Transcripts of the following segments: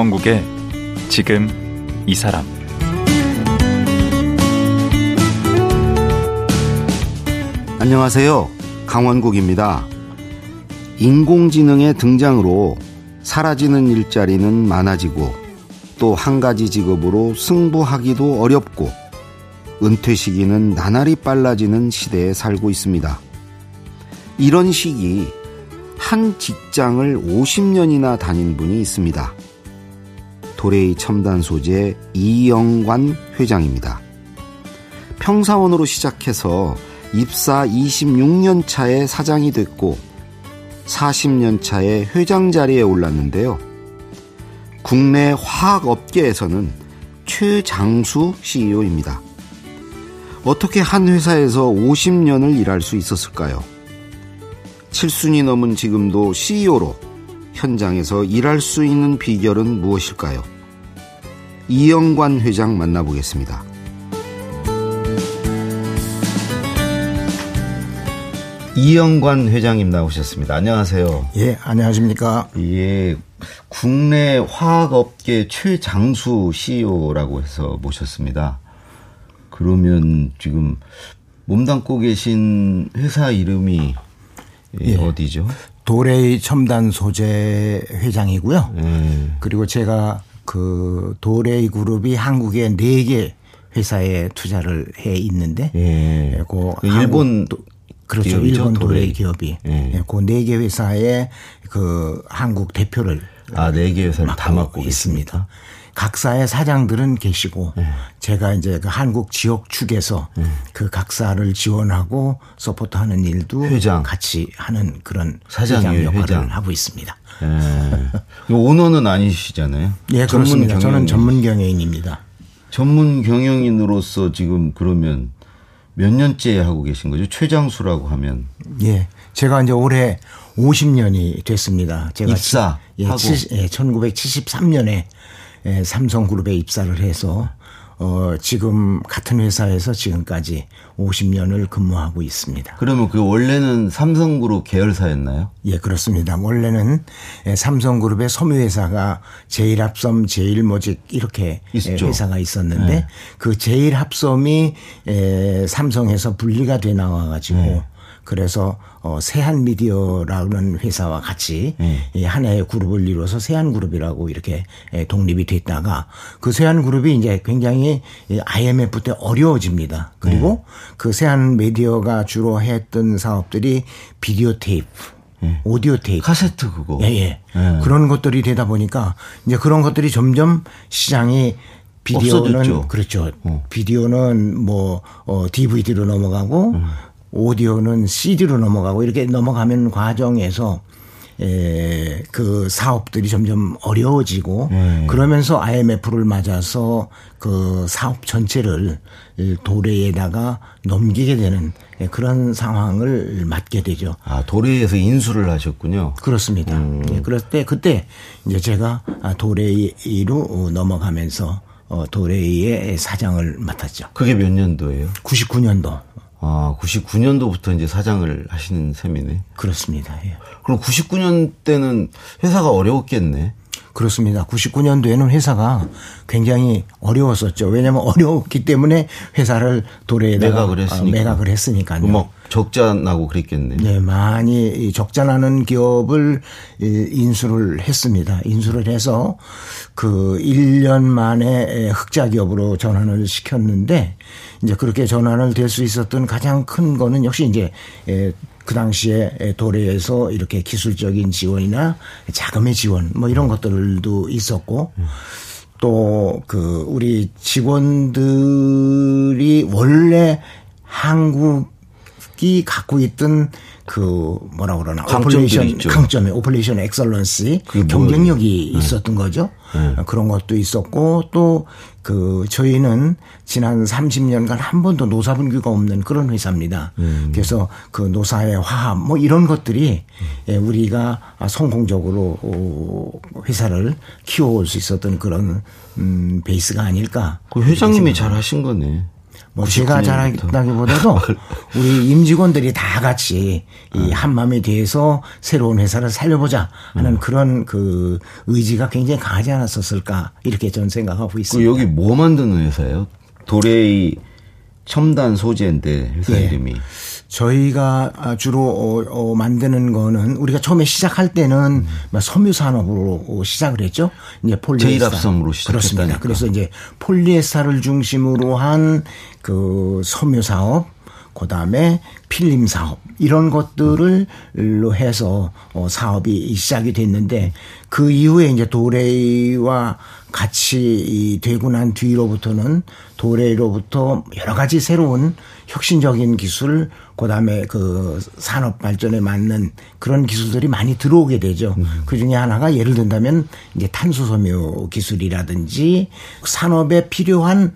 강원국의 지금 이 사람 안녕하세요. 강원국입니다. 인공지능의 등장으로 사라지는 일자리는 많아지고 또 한 가지 직업으로 승부하기도 어렵고 은퇴 시기는 나날이 빨라지는 시대에 살고 있습니다. 이런 시기 한 직장을 50년이나 다닌 분이 있습니다. 도레이 첨단 소재 이영관 회장입니다. 평사원으로 시작해서 입사 26년 차에 사장이 됐고 40년 차에 회장 자리에 올랐는데요. 국내 화학 업계에서는 최장수 CEO입니다. 어떻게 한 회사에서 50년을 일할 수 있었을까요? 7순이 넘은 지금도 CEO로 현장에서 일할 수 있는 비결은 무엇일까요? 이영관 회장 만나보겠습니다. 이영관 회장님 나오셨습니다. 안녕하세요. 예, 안녕하십니까. 예, 국내 화학업계 최장수 CEO라고 해서 모셨습니다. 그러면 지금 몸담고 계신 회사 이름이 예. 어디죠? 도레이 첨단 소재 회장이고요. 예. 그리고 제가 그 도레이 그룹이 한국에 네개 회사에 투자를 해 있는데 예. 그 일본 그렇죠. 일본 도레이 기업이 예. 그네 개 회사에 그 한국 대표를 아, 네 개 회사를 다 맡고 있습니다. 각사의 사장들은 계시고 네. 제가 이제 그 한국 지역 축에서 네. 그 각사를 지원하고 서포트하는 일도 회장. 같이 하는 그런 사장 역할을 회장. 하고 있습니다. 네. 오너는 아니시잖아요. 예, 그렇습니다. 저는 전문 경영인입니다. 전문 경영인으로서 지금 그러면 몇 년째 하고 계신 거죠? 최장수라고 하면. 예. 제가 이제 올해 50년이 됐습니다. 제가 입사 예, 하고. 예, 1973년에 예, 삼성그룹에 입사를 해서 어, 지금 같은 회사에서 지금까지 50년을 근무하고 있습니다. 그러면 그 원래는 삼성그룹 계열사였나요? 예, 그렇습니다. 원래는 예, 삼성그룹의 섬유회사가 제일합섬, 제일모직 이렇게 예, 있죠. 회사가 있었는데 네. 그 제일합섬이 삼성에서 분리가 돼 나와가지고 네. 그래서 어, 세한 미디어라는 회사와 같이 네. 하나의 그룹을 이루어서 세한 그룹이라고 이렇게 독립이 됐다가 그 세한 그룹이 이제 굉장히 IMF 때 어려워집니다. 그리고 네. 그 세한 미디어가 주로 했던 사업들이 비디오 테이프 네. 오디오 테이프. 카세트 그거. 예, 예. 네. 그런 것들이 되다 보니까 이제 그런 것들이 점점 시장이 비디오는 없어졌죠. 그렇죠. 어. 비디오는 뭐 어, DVD로 넘어가고 음. 오디오는 CD로 넘어가고 이렇게 넘어가면 과정에서 에, 그 사업들이 점점 어려워지고 네. 그러면서 IMF를 맞아서 그 사업 전체를 도래에다가 넘기게 되는 그런 상황을 맞게 되죠. 아, 도래에서 인수를 하셨군요. 그렇습니다. 음. 예, 그럴 때 그때 이제 제가 도래이로 넘어가면서 어, 도레이의 사장을 맡았죠. 그게 몇 년도예요? 99년도. 아, 99년도부터 이제 사장을 하시는 셈이네. 그렇습니다. 예. 그럼 99년 때는 회사가 어려웠겠네. 그렇습니다. 99년도에는 회사가 굉장히 어려웠었죠. 왜냐하면 어려웠기 때문에 회사를 도래에다가 매각을 했으니까. 매각을 했으니까요. 막 적자 나고 그랬겠네. 네, 많이 적자 나는 기업을 인수를 했습니다. 인수를 해서 그 1년 만에 흑자 기업으로 전환을 시켰는데 이제 그렇게 전환을 될 수 있었던 가장 큰 거는 역시 이제 그 당시에 도레이에서 이렇게 기술적인 지원이나 자금의 지원 뭐 이런 것들도 있었고 또 그 우리 직원들이 원래 한국 이 갖고 있던 그 뭐라 그러나 operation 강점에 operation excellency 경쟁력이 네. 있었던 거죠. 네. 그런 것도 있었고 또 그 저희는 지난 30년간 한 번도 노사 분규가 없는 그런 회사입니다. 음. 그래서 그 노사의 화합 뭐 이런 것들이 음. 우리가 성공적으로 어, 회사를 키워올 수 있었던 그런 음 베이스가 아닐까. 그 회장님이 잘 하신 거네. 뭐 제가 잘하다기보다도 우리 임직원들이 다 같이 이 한마음에 대해서 새로운 회사를 살려보자 하는 음. 그런 그 의지가 굉장히 강하지 않았었을까 이렇게 저는 생각하고 그 있습니다. 그 여기 뭐 만드는 회사예요? 도레이 첨단 소재인데 회사 예. 이름이. 저희가 주로 어, 어, 만드는 거는 우리가 처음에 시작할 때는 음. 섬유 산업으로 시작을 했죠. 이제 폴리에스터 제일합섬으로 시작했습니다. 그래서 이제 폴리에스터를 중심으로 한 그 섬유 사업, 그다음에 필름 사업 이런 것들을 해서 어, 사업이 시작이 됐는데 그 이후에 이제 도레이와 같이 되고 난 뒤로부터는 도레이로부터 여러 가지 새로운 혁신적인 기술 그다음에 그 산업 발전에 맞는 그런 기술들이 많이 들어오게 되죠. 음. 그 중에 하나가 예를 든다면 이제 탄소 섬유 기술이라든지 산업에 필요한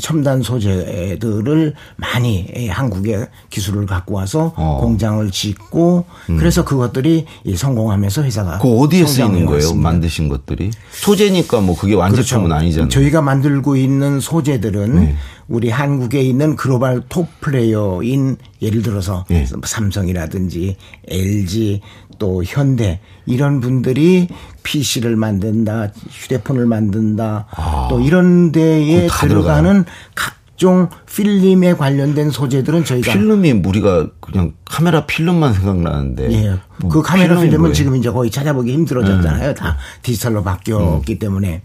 첨단 소재들을 많이 한국에 기술을 갖고 와서 어. 공장을 짓고 음. 그래서 그것들이 성공하면서 회사가 그 어디에 쓰이는 거예요? 만드신 것들이 소재니까 뭐 그게 완제품은 그렇죠. 아니잖아요. 저희가 만들고 있는 소재들은 네. 우리 한국에 있는 글로벌 톱 플레이어인 예를 들어서 네. 삼성이라든지 LG 또 현대 이런 분들이 PC를 만든다, 휴대폰을 만든다, 아, 또 이런 데에 들어가는 각종 필름에 관련된 소재들은 저희가 필름이 우리가 그냥 카메라 필름만 생각나는데 예. 뭐 그 카메라 필름은 뭐예요? 지금 이제 거의 찾아보기 힘들어졌잖아요. 음. 다 디지털로 바뀌었기 음. 때문에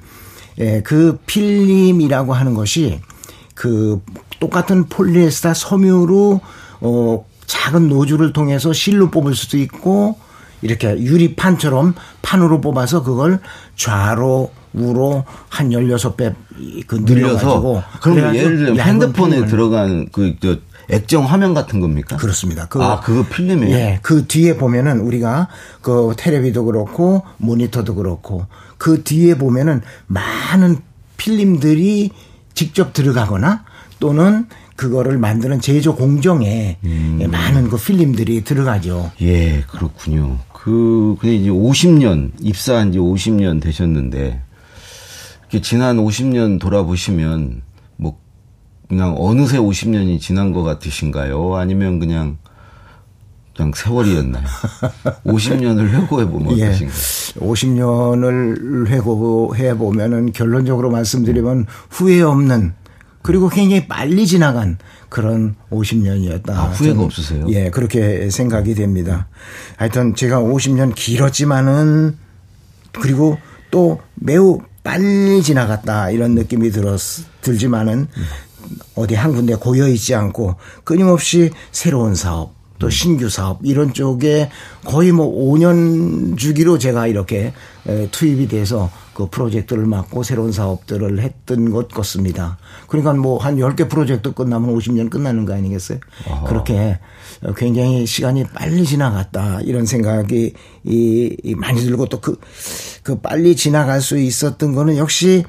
예, 그 필름이라고 하는 것이 그 똑같은 폴리에스터 섬유로 어 작은 노즐을 통해서 실로 뽑을 수도 있고 이렇게 유리판처럼 판으로 뽑아서 그걸 좌로 우로 한 16배 그 늘려서 그럼 예를 들면 핸드폰에 들어간 그저 액정 화면 같은 겁니까? 그렇습니다. 그, 아, 그거 필름이에요? 예. 그 뒤에 보면은 우리가 그 테레비도 그렇고 모니터도 그렇고 그 뒤에 보면은 많은 필름들이 직접 들어가거나 또는 그거를 만드는 제조 공정에 음. 많은 그 필름들이 들어가죠. 예, 그렇군요. 그, 근데 이제 50년, 입사한 지 50년 되셨는데, 지난 50년 돌아보시면, 뭐, 그냥 어느새 50년이 지난 것 같으신가요? 아니면 그냥, 그냥 세월이었나요? 50년을 회고해 보면 예. 어떠신가요? 50년을 회고해 보면은 결론적으로 말씀드리면 후회 없는 그리고 굉장히 빨리 지나간 그런 50년이었다. 아, 후회가 없으세요? 예, 그렇게 생각이 됩니다. 하여튼 제가 50년 길었지만은 그리고 또 매우 빨리 지나갔다 이런 느낌이 들었 들지만은 어디 한 군데 고여 있지 않고 끊임없이 새로운 사업 또 신규 사업 이런 쪽에 거의 뭐 5년 주기로 제가 이렇게 투입이 돼서 그 프로젝트를 맡고 새로운 사업들을 했던 것 같습니다. 그러니까 뭐 한 10개 프로젝트 끝나면 50년 끝나는 거 아니겠어요? 아하. 그렇게 굉장히 시간이 빨리 지나갔다 이런 생각이 이, 많이 들고 또 그, 그 빨리 지나갈 수 있었던 거는 역시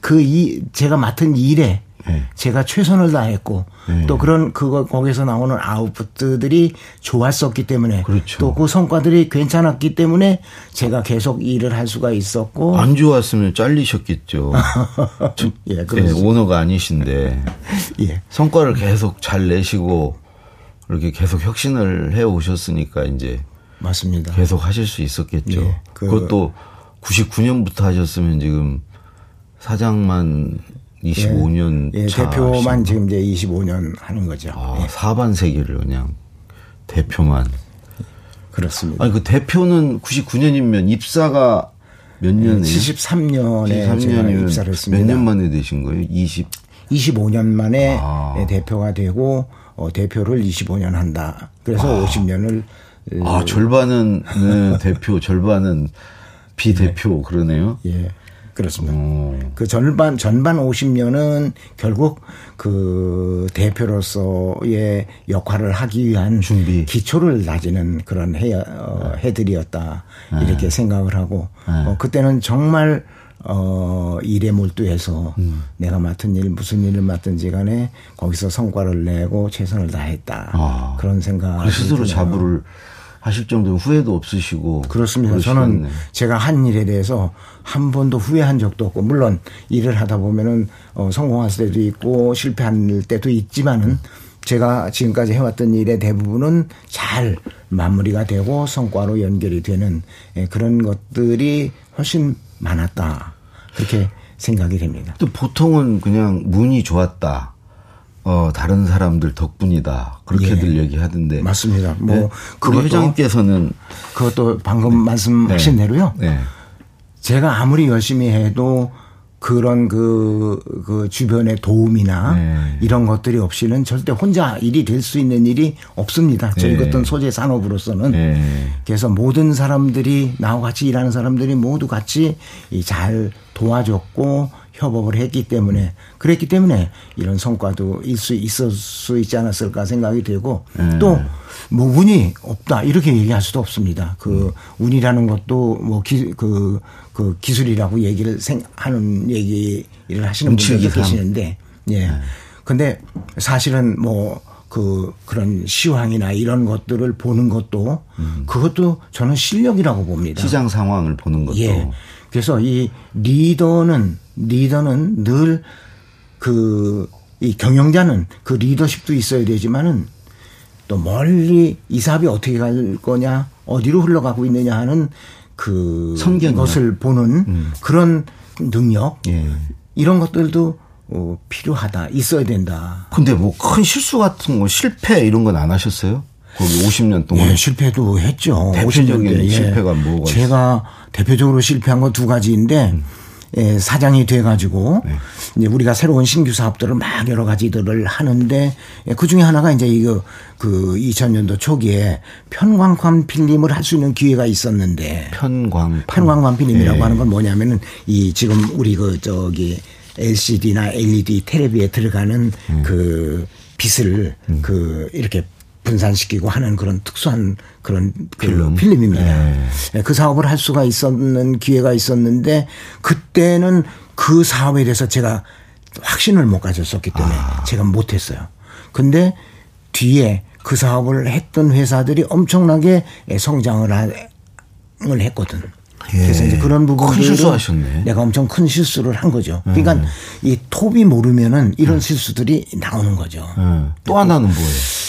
그 이, 제가 맡은 일에 네. 제가 최선을 다했고 네. 또 그런 그거 거기서 나오는 아웃풋들이 좋았었기 때문에 그렇죠. 또그 성과들이 괜찮았기 때문에 제가 계속 일을 할 수가 있었고 안 좋았으면 잘리셨겠죠. 예, 네, 오너가 아니신데 예. 성과를 계속 잘 내시고 이렇게 계속 혁신을 해 오셨으니까 이제 맞습니다. 계속 하실 수 있었겠죠. 예, 그 그것도 99년부터 하셨으면 지금 사장만 25년 예, 예 대표만 지금 이제 25년 하는 거죠. 아, 예. 사반세기를 그냥 대표만. 그렇습니다. 아니 그 대표는 99년이면 입사가 몇 년이에요? 73년에 73년이면 입사를 했습니다. 몇 년 만에 되신 거예요? 20 25년 만에 아. 예, 대표가 되고 어, 대표를 25년 한다. 그래서 아. 50년을 아 절반은 네, 대표, 절반은 비대표 네. 그러네요. 예. 그렇습니다. 오. 그 절반 전반 50년은 결국 그 대표로서의 역할을 하기 위한 준비 기초를 다지는 그런 해 어, 해들이었다 네. 이렇게 생각을 하고 네. 어, 그때는 정말 어, 일에 몰두해서 음. 내가 맡은 일, 무슨 일을 맡든지 간에 거기서 성과를 내고 최선을 다했다. 아. 그런 생각. 스스로 자부를 하실 정도면 후회도 없으시고 그렇습니다. 저는 제가 한 일에 대해서 한 번도 후회한 적도 없고 물론 일을 하다 보면은 어, 성공할 때도 있고 실패할 때도 있지만은 제가 지금까지 해왔던 일의 대부분은 잘 마무리가 되고 성과로 연결이 되는 예, 그런 것들이 훨씬 많았다 그렇게 생각이 됩니다. 또 보통은 그냥 문이 좋았다. 어, 다른 사람들 덕분이다. 그렇게들 예. 얘기하던데. 맞습니다. 뭐, 네. 그 회장께서는. 그것도 방금 네. 말씀하신 네. 대로요. 네. 제가 아무리 열심히 해도 그런 그, 그 주변의 도움이나 네. 이런 것들이 없이는 절대 혼자 일이 될 수 있는 일이 없습니다. 저희 네. 같은 소재 산업으로서는. 네. 그래서 모든 사람들이 나와 같이 일하는 사람들이 모두 같이 잘 도와줬고 협업을 했기 때문에 그랬기 때문에 이런 성과도 있을 있을 수 있지 않았을까 생각이 되고 네. 또뭐 운이 없다 이렇게 얘기할 수도 없습니다. 그 운이라는 것도 뭐기그 그 기술이라고 얘기를 생, 하는 얘기를 하시는 분들도 계시는데 예. 네. 근데 사실은 뭐 그 그런 시황이나 이런 것들을 보는 것도 음. 그것도 저는 실력이라고 봅니다. 시장 상황을 보는 것도. 예. 그래서 이 리더는 리더는 늘 그 이 경영자는 그 리더십도 있어야 되지만은 또 멀리 이 사업이 어떻게 갈 거냐 어디로 흘러가고 있느냐 하는 그 성경 것을 보는 음. 그런 능력 예. 이런 것들도 어, 필요하다 있어야 된다. 근데 뭐 큰 실수 같은 거 실패 이런 건 안 하셨어요? 거기 50년 동안 예, 실패도 했죠. 대표적인 예. 실패가 뭐가 제가 있어요? 대표적으로 실패한 건 두 가지인데 음. 예, 사장이 돼가지고 네. 이제 우리가 새로운 신규 사업들을 막 여러 가지들을 하는데 예, 그 중에 하나가 이제 이거 그 2000년도 초기에 편광판 필름을 할 수 있는 기회가 있었는데 편광 편광판 필름이라고 네. 하는 건 뭐냐면은 이 지금 우리 그 저기 LCD나 LED 테레비에 들어가는 음. 그 빛을 음. 그 이렇게 분산시키고 하는 그런 특수한 그런 그 필름. 필름입니다. 네. 네. 그 사업을 할 수가 있었는 기회가 있었는데 그때는 그 사업에 대해서 제가 확신을 못 가졌었기 때문에 아. 제가 못했어요. 근데 뒤에 그 사업을 했던 회사들이 엄청나게 성장을 을 했거든. 예. 그래서 이제 그런 부분들로 내가 엄청 큰 실수를 한 거죠. 그러니까 음. 이 톱이 모르면은 이런 음. 실수들이 나오는 거죠. 음. 또 하나는 뭐예요?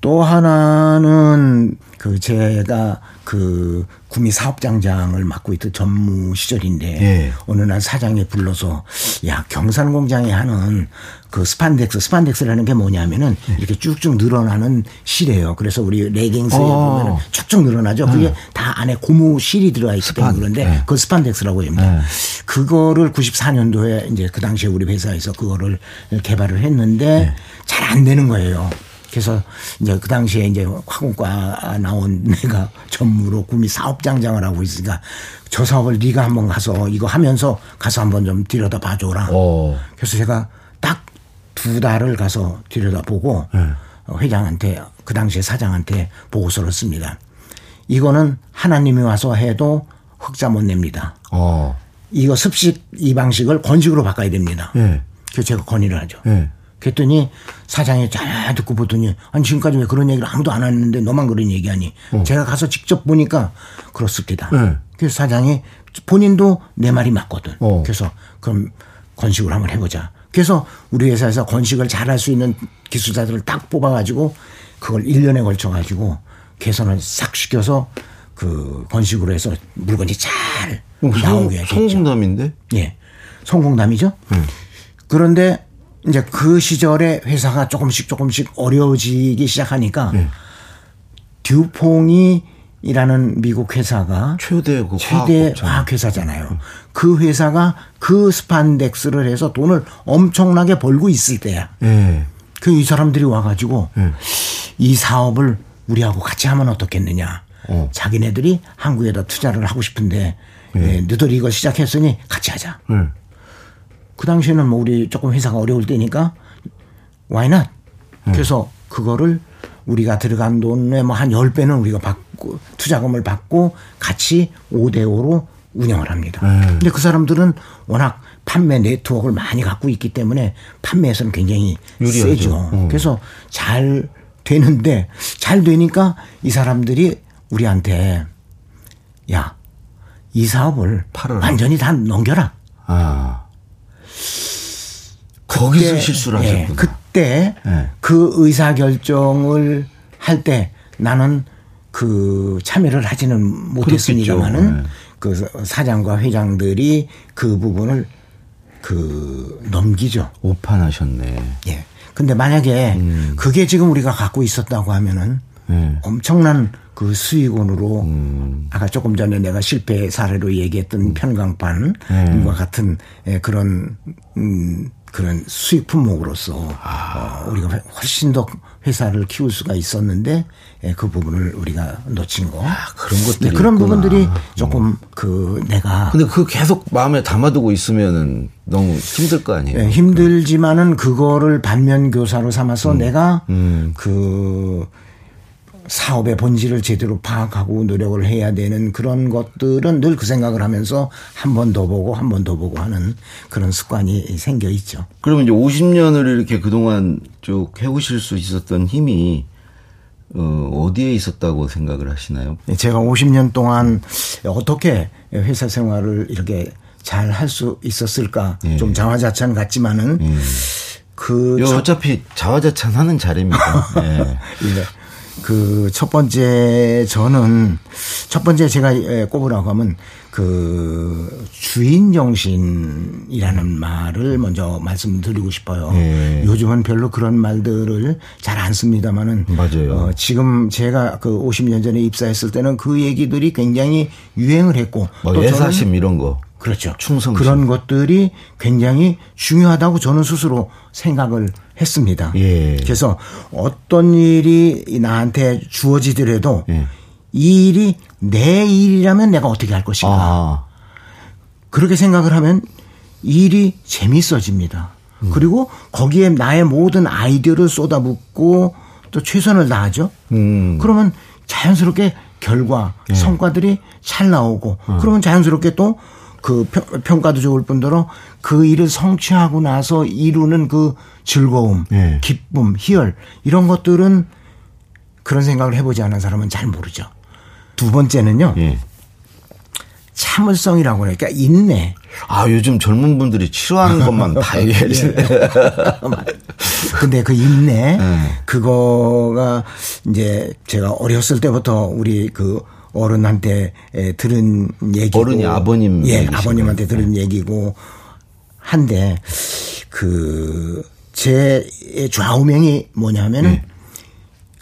또 하나는 그 제가 그 구미 사업장장을 맡고 있던 전무 시절인데 예. 어느 날 사장이 불러서 야 경산 공장에 하는 그 스판덱스 스판덱스라는 게 뭐냐면은 예. 이렇게 쭉쭉 늘어나는 실이에요. 그래서 우리 레깅스에 어. 보면 쭉쭉 늘어나죠. 그게 음. 다 안에 고무 실이 들어가 있기 때문에 그런데 예. 그 스판덱스라고 합니다. 예. 그거를 94년도에 이제 그 당시에 우리 회사에서 그거를 개발을 했는데 예. 잘안 되는 거예요. 그래서 이제 그 당시에 이제 화공과 나온 내가 전무로 구미 사업장장을 하고 있으니까 저 사업을 네가 한번 가서 이거 하면서 가서 한번 좀 들여다 봐줘라. 오. 어. 그래서 제가 딱 두 달을 가서 들여다 보고 네. 회장한테 그 당시에 사장한테 보고서를 씁니다. 이거는 하나님이 와서 해도 흑자 못 냅니다. 어. 이거 습식 이 방식을 건식으로 바꿔야 됩니다. 네. 그래서 제가 건의를 하죠. 네. 그랬더니 사장이 잘 듣고 보더니 아니 지금까지 왜 그런 얘기를 아무도 안 했는데 너만 그런 얘기하니 어. 제가 가서 직접 보니까 그렇습니다. 네. 그래서 사장이 본인도 내 말이 맞거든. 어. 그래서 그럼 건식을 한번 해보자. 그래서 우리 회사에서 건식을 잘할 수 있는 기술자들을 딱 뽑아가지고 그걸 1년에 걸쳐가지고 개선을 싹 시켜서 그 건식으로 해서 물건이 잘 어, 나오게 했죠. 성공담인데? 예. 성공담이죠. 음. 그런데 이제 그 시절에 회사가 조금씩 조금씩 어려워지기 시작하니까 네. 듀퐁이 이라는 미국 회사가 최대 그 최대 화학 회사잖아요. 그 회사가 그 스판덱스를 해서 돈을 엄청나게 벌고 있을 때야. 네. 그이 사람들이 와가지고 네. 이 사업을 우리하고 같이 하면 어떻겠느냐. 어. 자기네들이 한국에다 투자를 하고 싶은데 네. 너희들이 이걸 시작했으니 같이 하자. 네. 그 당시에는 뭐 우리 조금 회사가 어려울 때니까 why not? 음. 그래서 그거를 우리가 들어간 돈의 뭐 한 10배는 우리가 받고 투자금을 받고 같이 5대 5로 운영을 합니다. 음. 근데 그 사람들은 워낙 판매 네트워크를 많이 갖고 있기 때문에 판매에서는 굉장히 유리하죠. 세죠. 음. 그래서 잘 되는데 잘 되니까 이 사람들이 우리한테 야, 이 사업을 팔아라. 완전히 다 넘겨라. 아. 거기서 실수를 예, 하셨구나. 그때 네. 그 의사 결정을 할 때 나는 그 참여를 하지는 못했습니다만은 네. 그 사장과 회장들이 그 부분을 그 넘기죠. 오판하셨네. 예. 근데 만약에 음. 그게 지금 우리가 갖고 있었다고 하면은 네. 엄청난 그 수익원으로 음. 아까 조금 전에 내가 실패 사례로 얘기했던 음. 편강판과 네. 같은 예, 그런 음 그런 수익 품목으로서 아. 어, 우리가 훨씬 더 회사를 키울 수가 있었는데 예, 그 부분을 우리가 놓친 거. 아, 그런 것들이 네, 그런 있구나. 부분들이 조금 음. 그 내가 근데 그 계속 마음에 담아두고 있으면은 너무 힘들 거 아니에요. 네, 힘들지만은 그거를 반면 교사로 삼아서 음. 내가 음. 그 사업의 본질을 제대로 파악하고 노력을 해야 되는 그런 것들은 늘 그 생각을 하면서 한 번 더 보고 한 번 더 보고 하는 그런 습관이 생겨 있죠. 그러면 이제 50년을 이렇게 그동안 쭉 해오실 수 있었던 힘이 어, 어디에 있었다고 생각을 하시나요? 네, 제가 50년 동안 어떻게 회사 생활을 이렇게 잘 할 수 있었을까 네. 좀 자화자찬 같지만은 네. 그 어차피 자화자찬 하는 자리입니다. 네. 네. 그 첫 번째 저는 첫 번째 제가 꼽으라고 하면 그 주인 정신이라는 말을 먼저 말씀드리고 싶어요. 네. 요즘은 별로 그런 말들을 잘 안 씁니다만은 맞아요. 어, 지금 제가 그 50년 전에 입사했을 때는 그 얘기들이 굉장히 유행을 했고 뭐 예사심 이런 거 그렇죠. 충성 그런 것들이 굉장히 중요하다고 저는 스스로 생각을 했습니다. 예. 그래서 어떤 일이 나한테 주어지더라도 예. 이 일이 내 일이라면 내가 어떻게 할 것인가. 아. 그렇게 생각을 하면 일이 재밌어집니다. 음. 그리고 거기에 나의 모든 아이디어를 쏟아붓고 또 최선을 다하죠. 음. 그러면 자연스럽게 결과, 예. 성과들이 잘 나오고 음. 그러면 자연스럽게 또 그 평가도 좋을 뿐더러 그 일을 성취하고 나서 이루는 그 즐거움, 네. 기쁨, 희열 이런 것들은 그런 생각을 해보지 않은 사람은 잘 모르죠. 두 번째는요. 네. 참을성이라고 그러니까 인내. 아 요즘 젊은 분들이 치료하는 것만 다 얘기하시네. 근데 그 인내 네. 그거가 이제 제가 어렸을 때부터 우리 그 어른한테 들은 얘기고 어른이 아버님 예 아버님한테 들은 네. 얘기고 한데 그 제 좌우명이 뭐냐면은 네.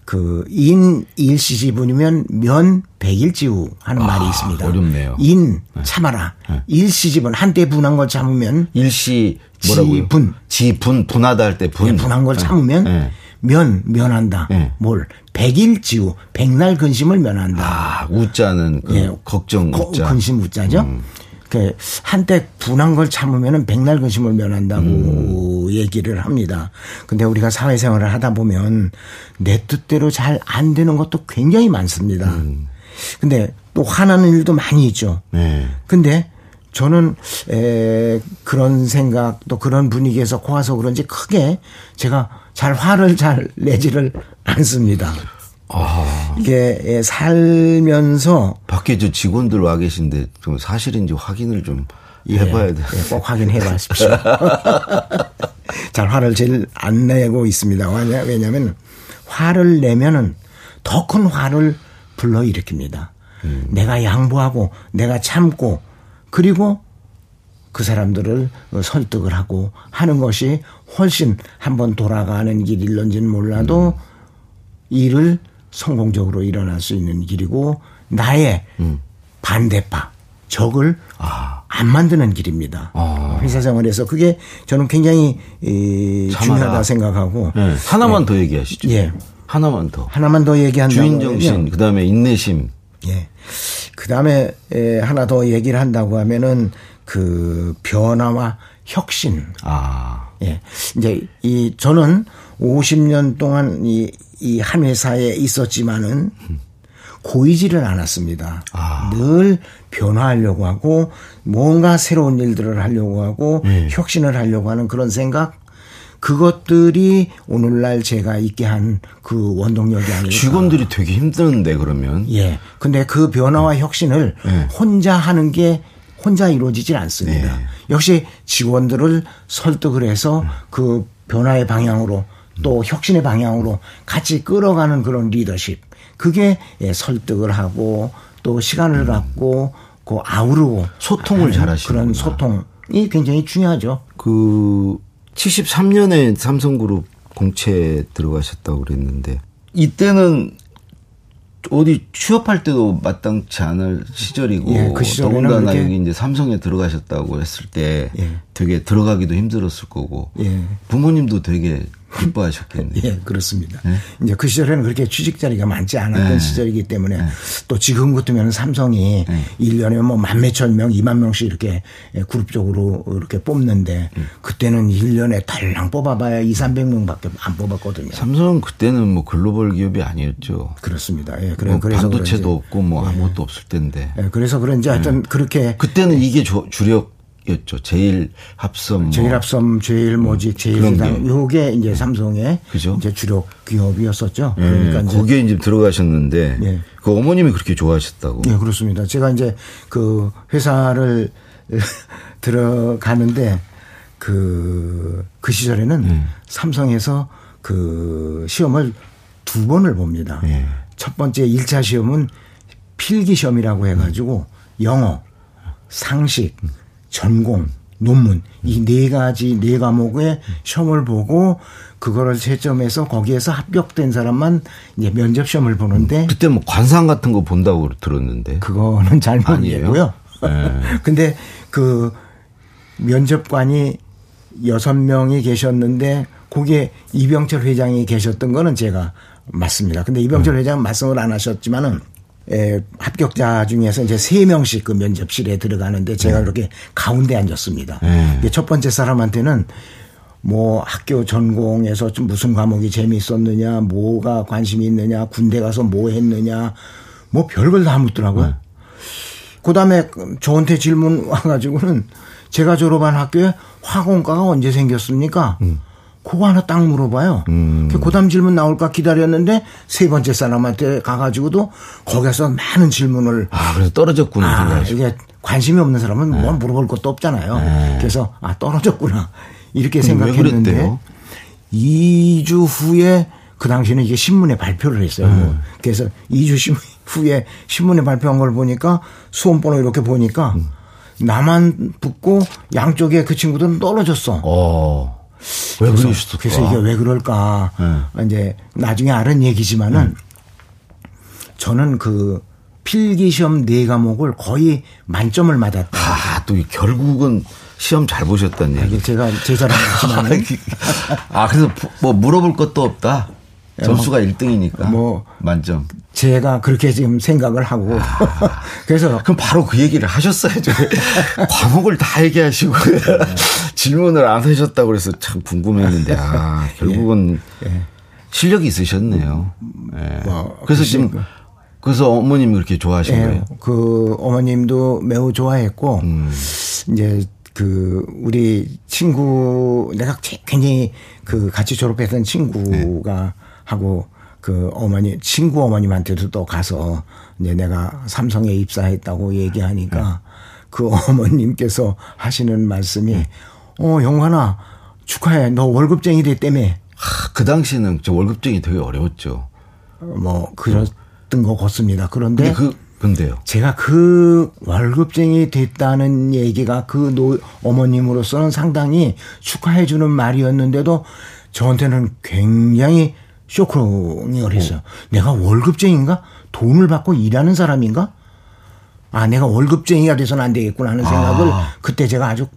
그 인 일시 지분이면 면 백일지우 하는 아, 말이 있습니다. 어렵네요. 인 네. 참아라. 네. 일시 지분 한때 분한 걸 참으면 일시 뭐라고요? 지분 지분 분하다 할 때 분. 네, 분한 걸 네. 참으면 네. 면 면한다. 네. 뭘 백일지우 백날 근심을 면한다. 아 우자는 그 예. 걱정 우자. 근심 우자죠. 음. 그 한때 분한 걸 참으면은 백날 근심을 면한다고 음. 얘기를 합니다. 근데 우리가 사회생활을 하다 보면 내 뜻대로 잘 안 되는 것도 굉장히 많습니다. 음. 근데 또 화나는 일도 많이 있죠. 네. 근데 저는 에 그런 생각 또 그런 분위기에서 코와서 그런지 크게 제가 잘 화를 잘 내지를 않습니다. 아. 이게 예, 살면서 밖에 저 직원들 와 계신데 좀 사실인지 확인을 좀 예, 해봐야 돼. 예, 꼭 확인해 봐십시오. 잘 화를 제일 안 내고 있습니다. 왜냐하면 화를 내면은 더 큰 화를 불러 일으킵니다. 음. 내가 양보하고 내가 참고 그리고 그 사람들을 설득을 하고 하는 것이 훨씬 한번 돌아가는 길일런지는 몰라도 음. 일을 성공적으로 일어날 수 있는 길이고 나의 음. 반대파 적을 아. 안 만드는 길입니다. 아. 회사 생활에서 그게 저는 굉장히 이, 중요하다 생각하고 네. 하나만 네. 더 얘기하시죠. 예. 하나만 더. 하나만 더 얘기한다면 주인 정신 그다음에 인내심. 예. 그다음에 하나 더 얘기를 한다고 하면은 그 변화와 혁신. 아. 예. 이제 이 저는 50년 동안 이, 이 한 회사에 있었지만은 고이지를 않았습니다. 아. 늘 변화하려고 하고 뭔가 새로운 일들을 하려고 하고 네. 혁신을 하려고 하는 그런 생각 그것들이 오늘날 제가 있게 한 그 원동력이 아닐까. 직원들이 되게 힘드는데 그러면. 예. 근데 그 변화와 혁신을 네. 혼자 하는 게 혼자 이루어지질 않습니다. 네. 역시 직원들을 설득을 해서 그 변화의 방향으로 또 혁신의 방향으로 같이 끌어가는 그런 리더십. 그게 예, 설득을 하고 또 시간을 갖고 그 아우르고 소통을 잘하시는 그런 소통이 굉장히 중요하죠. 그 73년에 삼성그룹 공채 들어가셨다고 그랬는데 이때는 어디 취업할 때도 마땅치 않을 시절이고 예, 그 더군다나 여기 이제 삼성에 들어가셨다고 했을 때 예. 되게 들어가기도 힘들었을 거고 예. 부모님도 되게 기뻐하셨겠네요. 예, 그렇습니다. 네? 이제 그 시절에는 그렇게 취직 자리가 많지 않았던 네. 시절이기 때문에 네. 또 지금 같으면 삼성이 네. 1년에 뭐 만 몇천 명, 2만 명씩 이렇게 그룹적으로 이렇게 뽑는데 음. 그때는 1년에 달랑 뽑아봐야 2, 300명 밖에 안 뽑았거든요. 삼성은 그때는 뭐 글로벌 기업이 아니었죠. 그렇습니다. 예, 그래, 뭐 그래서 반도체도 없고 뭐 예. 아무것도 없을 텐데. 예, 그래서 그런지 하여튼 예. 그렇게 그때는 이게 주력 였죠. 제일 합섬. 뭐. 제일 합섬, 제일 모직, 제일 세당. 요게 이제 삼성의 그죠? 이제 주력 기업이었었죠. 예, 그러니까 이제 거기에 이제 들어가셨는데 예. 그 어머님이 그렇게 좋아하셨다고. 예, 그렇습니다. 제가 이제 그 회사를 들어가는데 그, 그 시절에는 음. 삼성에서 그 시험을 두 번을 봅니다. 예. 첫 번째 1차 시험은 필기 시험이라고 해 가지고 음. 영어, 상식, 음. 전공, 논문 이 네 가지 네 과목의 시험을 보고 그거를 채점해서 거기에서 합격된 사람만 이제 면접 시험을 보는데 음, 그때 뭐 관상 같은 거 본다고 들었는데 그거는 잘 모르겠고요. 네. 근데 그 면접관이 여섯 명이 계셨는데 거기에 이병철 회장이 계셨던 거는 제가 맞습니다. 근데 이병철 음. 회장은 말씀을 안 하셨지만은 에, 합격자 중에서 이제 세 명씩 그 면접실에 들어가는데 제가 네. 그렇게 가운데 앉았습니다. 네. 첫 번째 사람한테는 뭐 학교 전공에서 좀 무슨 과목이 재미있었느냐, 뭐가 관심이 있느냐, 군대 가서 뭐 했느냐, 뭐 별걸 다 묻더라고요. 네. 그 다음에 저한테 질문 와가지고는 제가 졸업한 학교에 화공과가 언제 생겼습니까? 음. 그거 하나 딱 물어봐요. 음. 그 다음 질문 나올까 기다렸는데 세 번째 사람한테 가가지고도 거기서 많은 질문을. 아, 그래서 떨어졌구나. 아, 이게 관심이 없는 사람은 네. 뭐 물어볼 것도 없잖아요. 네. 그래서 아, 떨어졌구나. 이렇게 생각했는데 2주 후에 그 당시에는 이게 신문에 발표를 했어요. 음. 그래서 2주 후에 신문에 발표한 걸 보니까 수험번호 이렇게 보니까 음. 나만 붙고 양쪽에 그 친구들은 떨어졌어. 어. 왜 그러셨을까? 그래서 이게 왜 그럴까? 네. 이제 나중에 알은 얘기지만은 음. 저는 그 필기 시험 네 과목을 거의 만점을 맞았다. 아, 또 결국은 시험 잘 보셨다는 얘기. 제가 제 자랑이지만 아, 그래서 뭐 물어볼 것도 없다. 점수가 1등이니까. 뭐 만점. 제가 그렇게 지금 생각을 하고 아, 그래서 그럼 바로 그 얘기를 하셨어야죠. 과목을 다 얘기하시고 질문을 안 하셨다고 그래서 참 궁금했는데 아 결국은 예. 예. 실력이 있으셨네요. 예. 뭐, 그래서 지금 그래서 어머님이 그렇게 좋아하신 예. 거예요. 그 어머님도 매우 좋아했고 음. 이제 그 우리 친구 내가 굉장히 그 같이 졸업했던 친구가 네. 하고 그 어머니 친구 어머님한테도 또 가서 이제 내가 삼성에 입사했다고 얘기하니까 네. 그 어머님께서 하시는 말씀이 네. 어 영환아 축하해 너 월급쟁이 됐다며 하, 그 당시는 저 월급쟁이 되게 어려웠죠. 뭐 그랬던 것 같습니다. 그런데 그 근데요. 제가 그 월급쟁이 됐다는 얘기가 그 노, 어머님으로서는 상당히 축하해주는 말이었는데도 저한테는 굉장히 쇼크를 했어요. 어. 내가 월급쟁인가? 돈을 받고 일하는 사람인가? 아, 내가 월급쟁이가 돼서는 안 되겠구나 하는 생각을 아. 그때 제가 아주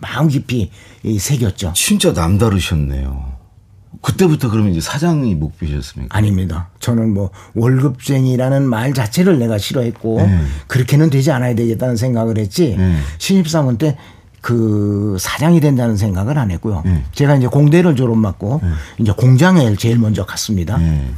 마음 깊이 새겼죠. 진짜 남다르셨네요. 그때부터 그러면 이제 사장이 목표셨습니까? 아닙니다. 저는 뭐 월급쟁이라는 말 자체를 내가 싫어했고 네. 그렇게는 되지 않아야 되겠다는 생각을 했지 네. 신입사원 때 그 사장이 된다는 생각을 안 했고요. 네. 제가 이제 공대를 졸업받고 네. 이제 공장에 제일 먼저 갔습니다. 네.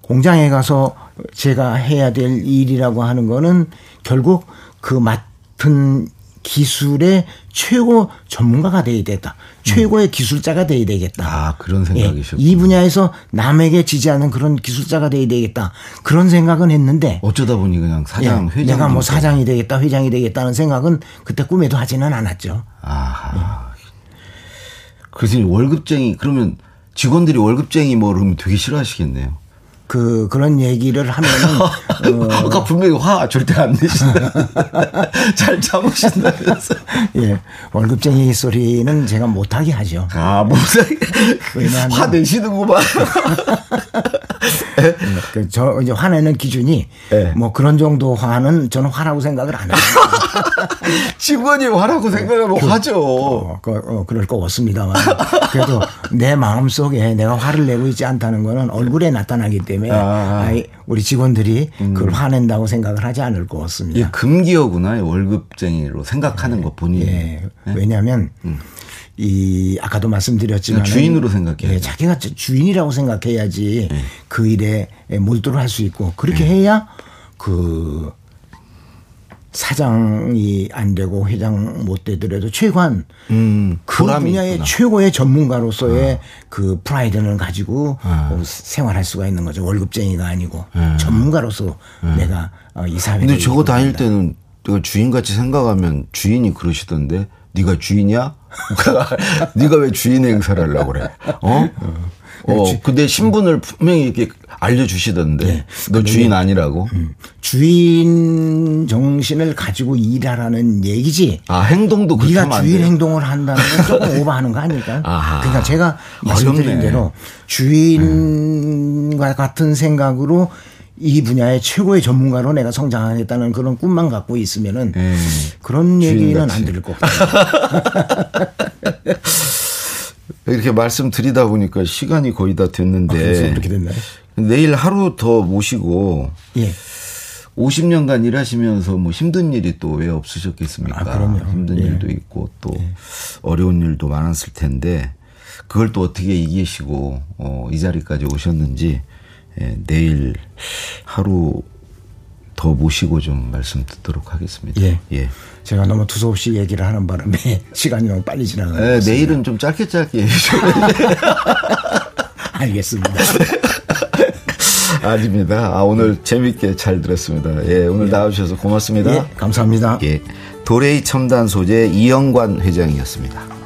공장에 가서 제가 해야 될 일이라고 하는 거는 결국 그 맡은 기술의 최고 전문가가 돼야 되겠다. 최고의 기술자가 돼야 되겠다. 아, 그런 생각이셨죠. 예, 이 분야에서 남에게 지지 않는 그런 기술자가 돼야 되겠다. 그런 생각은 했는데 어쩌다 보니 그냥 사장, 예, 회장 내가 뭐 사장이 되겠다, 회장이 되겠다는 생각은 그때 꿈에도 하지는 않았죠. 아. 그래서 월급쟁이 그러면 직원들이 월급쟁이 뭐 그러면 되게 싫어하시겠네요. 그 그런 얘기를 하면은 어. 아까 분명히 화 절대 안 내신다. 잘 참으신다면서. 예. 월급쟁이 소리는 제가 못 하게 하죠. 아, 못하게. 화 내시는구만. 예, 그저 이제 화내는 기준이 네. 뭐 그런 정도 화는 저는 화라고 생각을 안 해요. 직원이 화라고 생각하면 그, 화죠. 어, 그, 어, 그럴 거 없습니다만. 그래도 내 마음 속에 내가 화를 내고 있지 않다는 거는 얼굴에 나타나기 때문에 아. 우리 직원들이 음. 그걸 화낸다고 생각을 하지 않을 것 같습니다. 예, 금기어구나 월급쟁이로 생각하는 것 보니. 예. 네? 왜냐하면 음. 이 아까도 말씀드렸지만 주인으로 생각해. 예, 자기가 주인이라고 생각해야지 네. 그 일에 몰두를 할 수 있고 그렇게 네. 해야 그 사장이 안 되고 회장 못 되더라도 최소한 음, 그 분야의 있구나. 최고의 전문가로서의 어. 그 프라이드는 가지고 어. 생활할 수가 있는 거죠. 월급쟁이가 아니고 어. 전문가로서 내가 어, 이 사회에. 근데 저거 다닐 때는 내가 주인같이 생각하면 주인이 그러시던데 네가 주인이야? 네가 왜 주인 행사를 하려고 그래? 어? 어, 근데 신분을 분명히 이렇게 알려주시던데. 네. 너 주인 아니라고? 음. 주인 정신을 가지고 일하라는 얘기지. 아, 행동도 그렇게 네가 주인 행동을 한다는 건 조금 오버하는 거 아닐까? 아하. 그러니까 제가 말씀드린 대로 주인과 음. 같은 생각으로 이 분야의 최고의 전문가로 내가 성장하겠다는 그런 꿈만 갖고 있으면은 음. 그런 얘기는 안 들을 것 같아요. 이렇게 말씀드리다 보니까 시간이 거의 다 됐는데. 아, 그렇게 됐나요? 내일 하루 더 모시고. 예. 50년간 일하시면서 뭐 힘든 일이 또 왜 없으셨겠습니까? 아, 그럼요. 힘든 예. 일도 있고 또 예. 어려운 일도 많았을 텐데 그걸 또 어떻게 이기시고 어, 이 자리까지 오셨는지 예, 내일 하루 더 모시고 좀 말씀 듣도록 하겠습니다. 예. 예. 제가 너무 두서없이 얘기를 하는 바람에 시간이 너무 빨리 지나가는 네, 내일은 좀 짧게 짧게 알겠습니다. 아닙니다. 아, 오늘 재밌게 잘 들었습니다. 예, 오늘 예. 나와주셔서 고맙습니다. 예, 감사합니다. 예. 도레이 첨단 소재 이영관 회장이었습니다.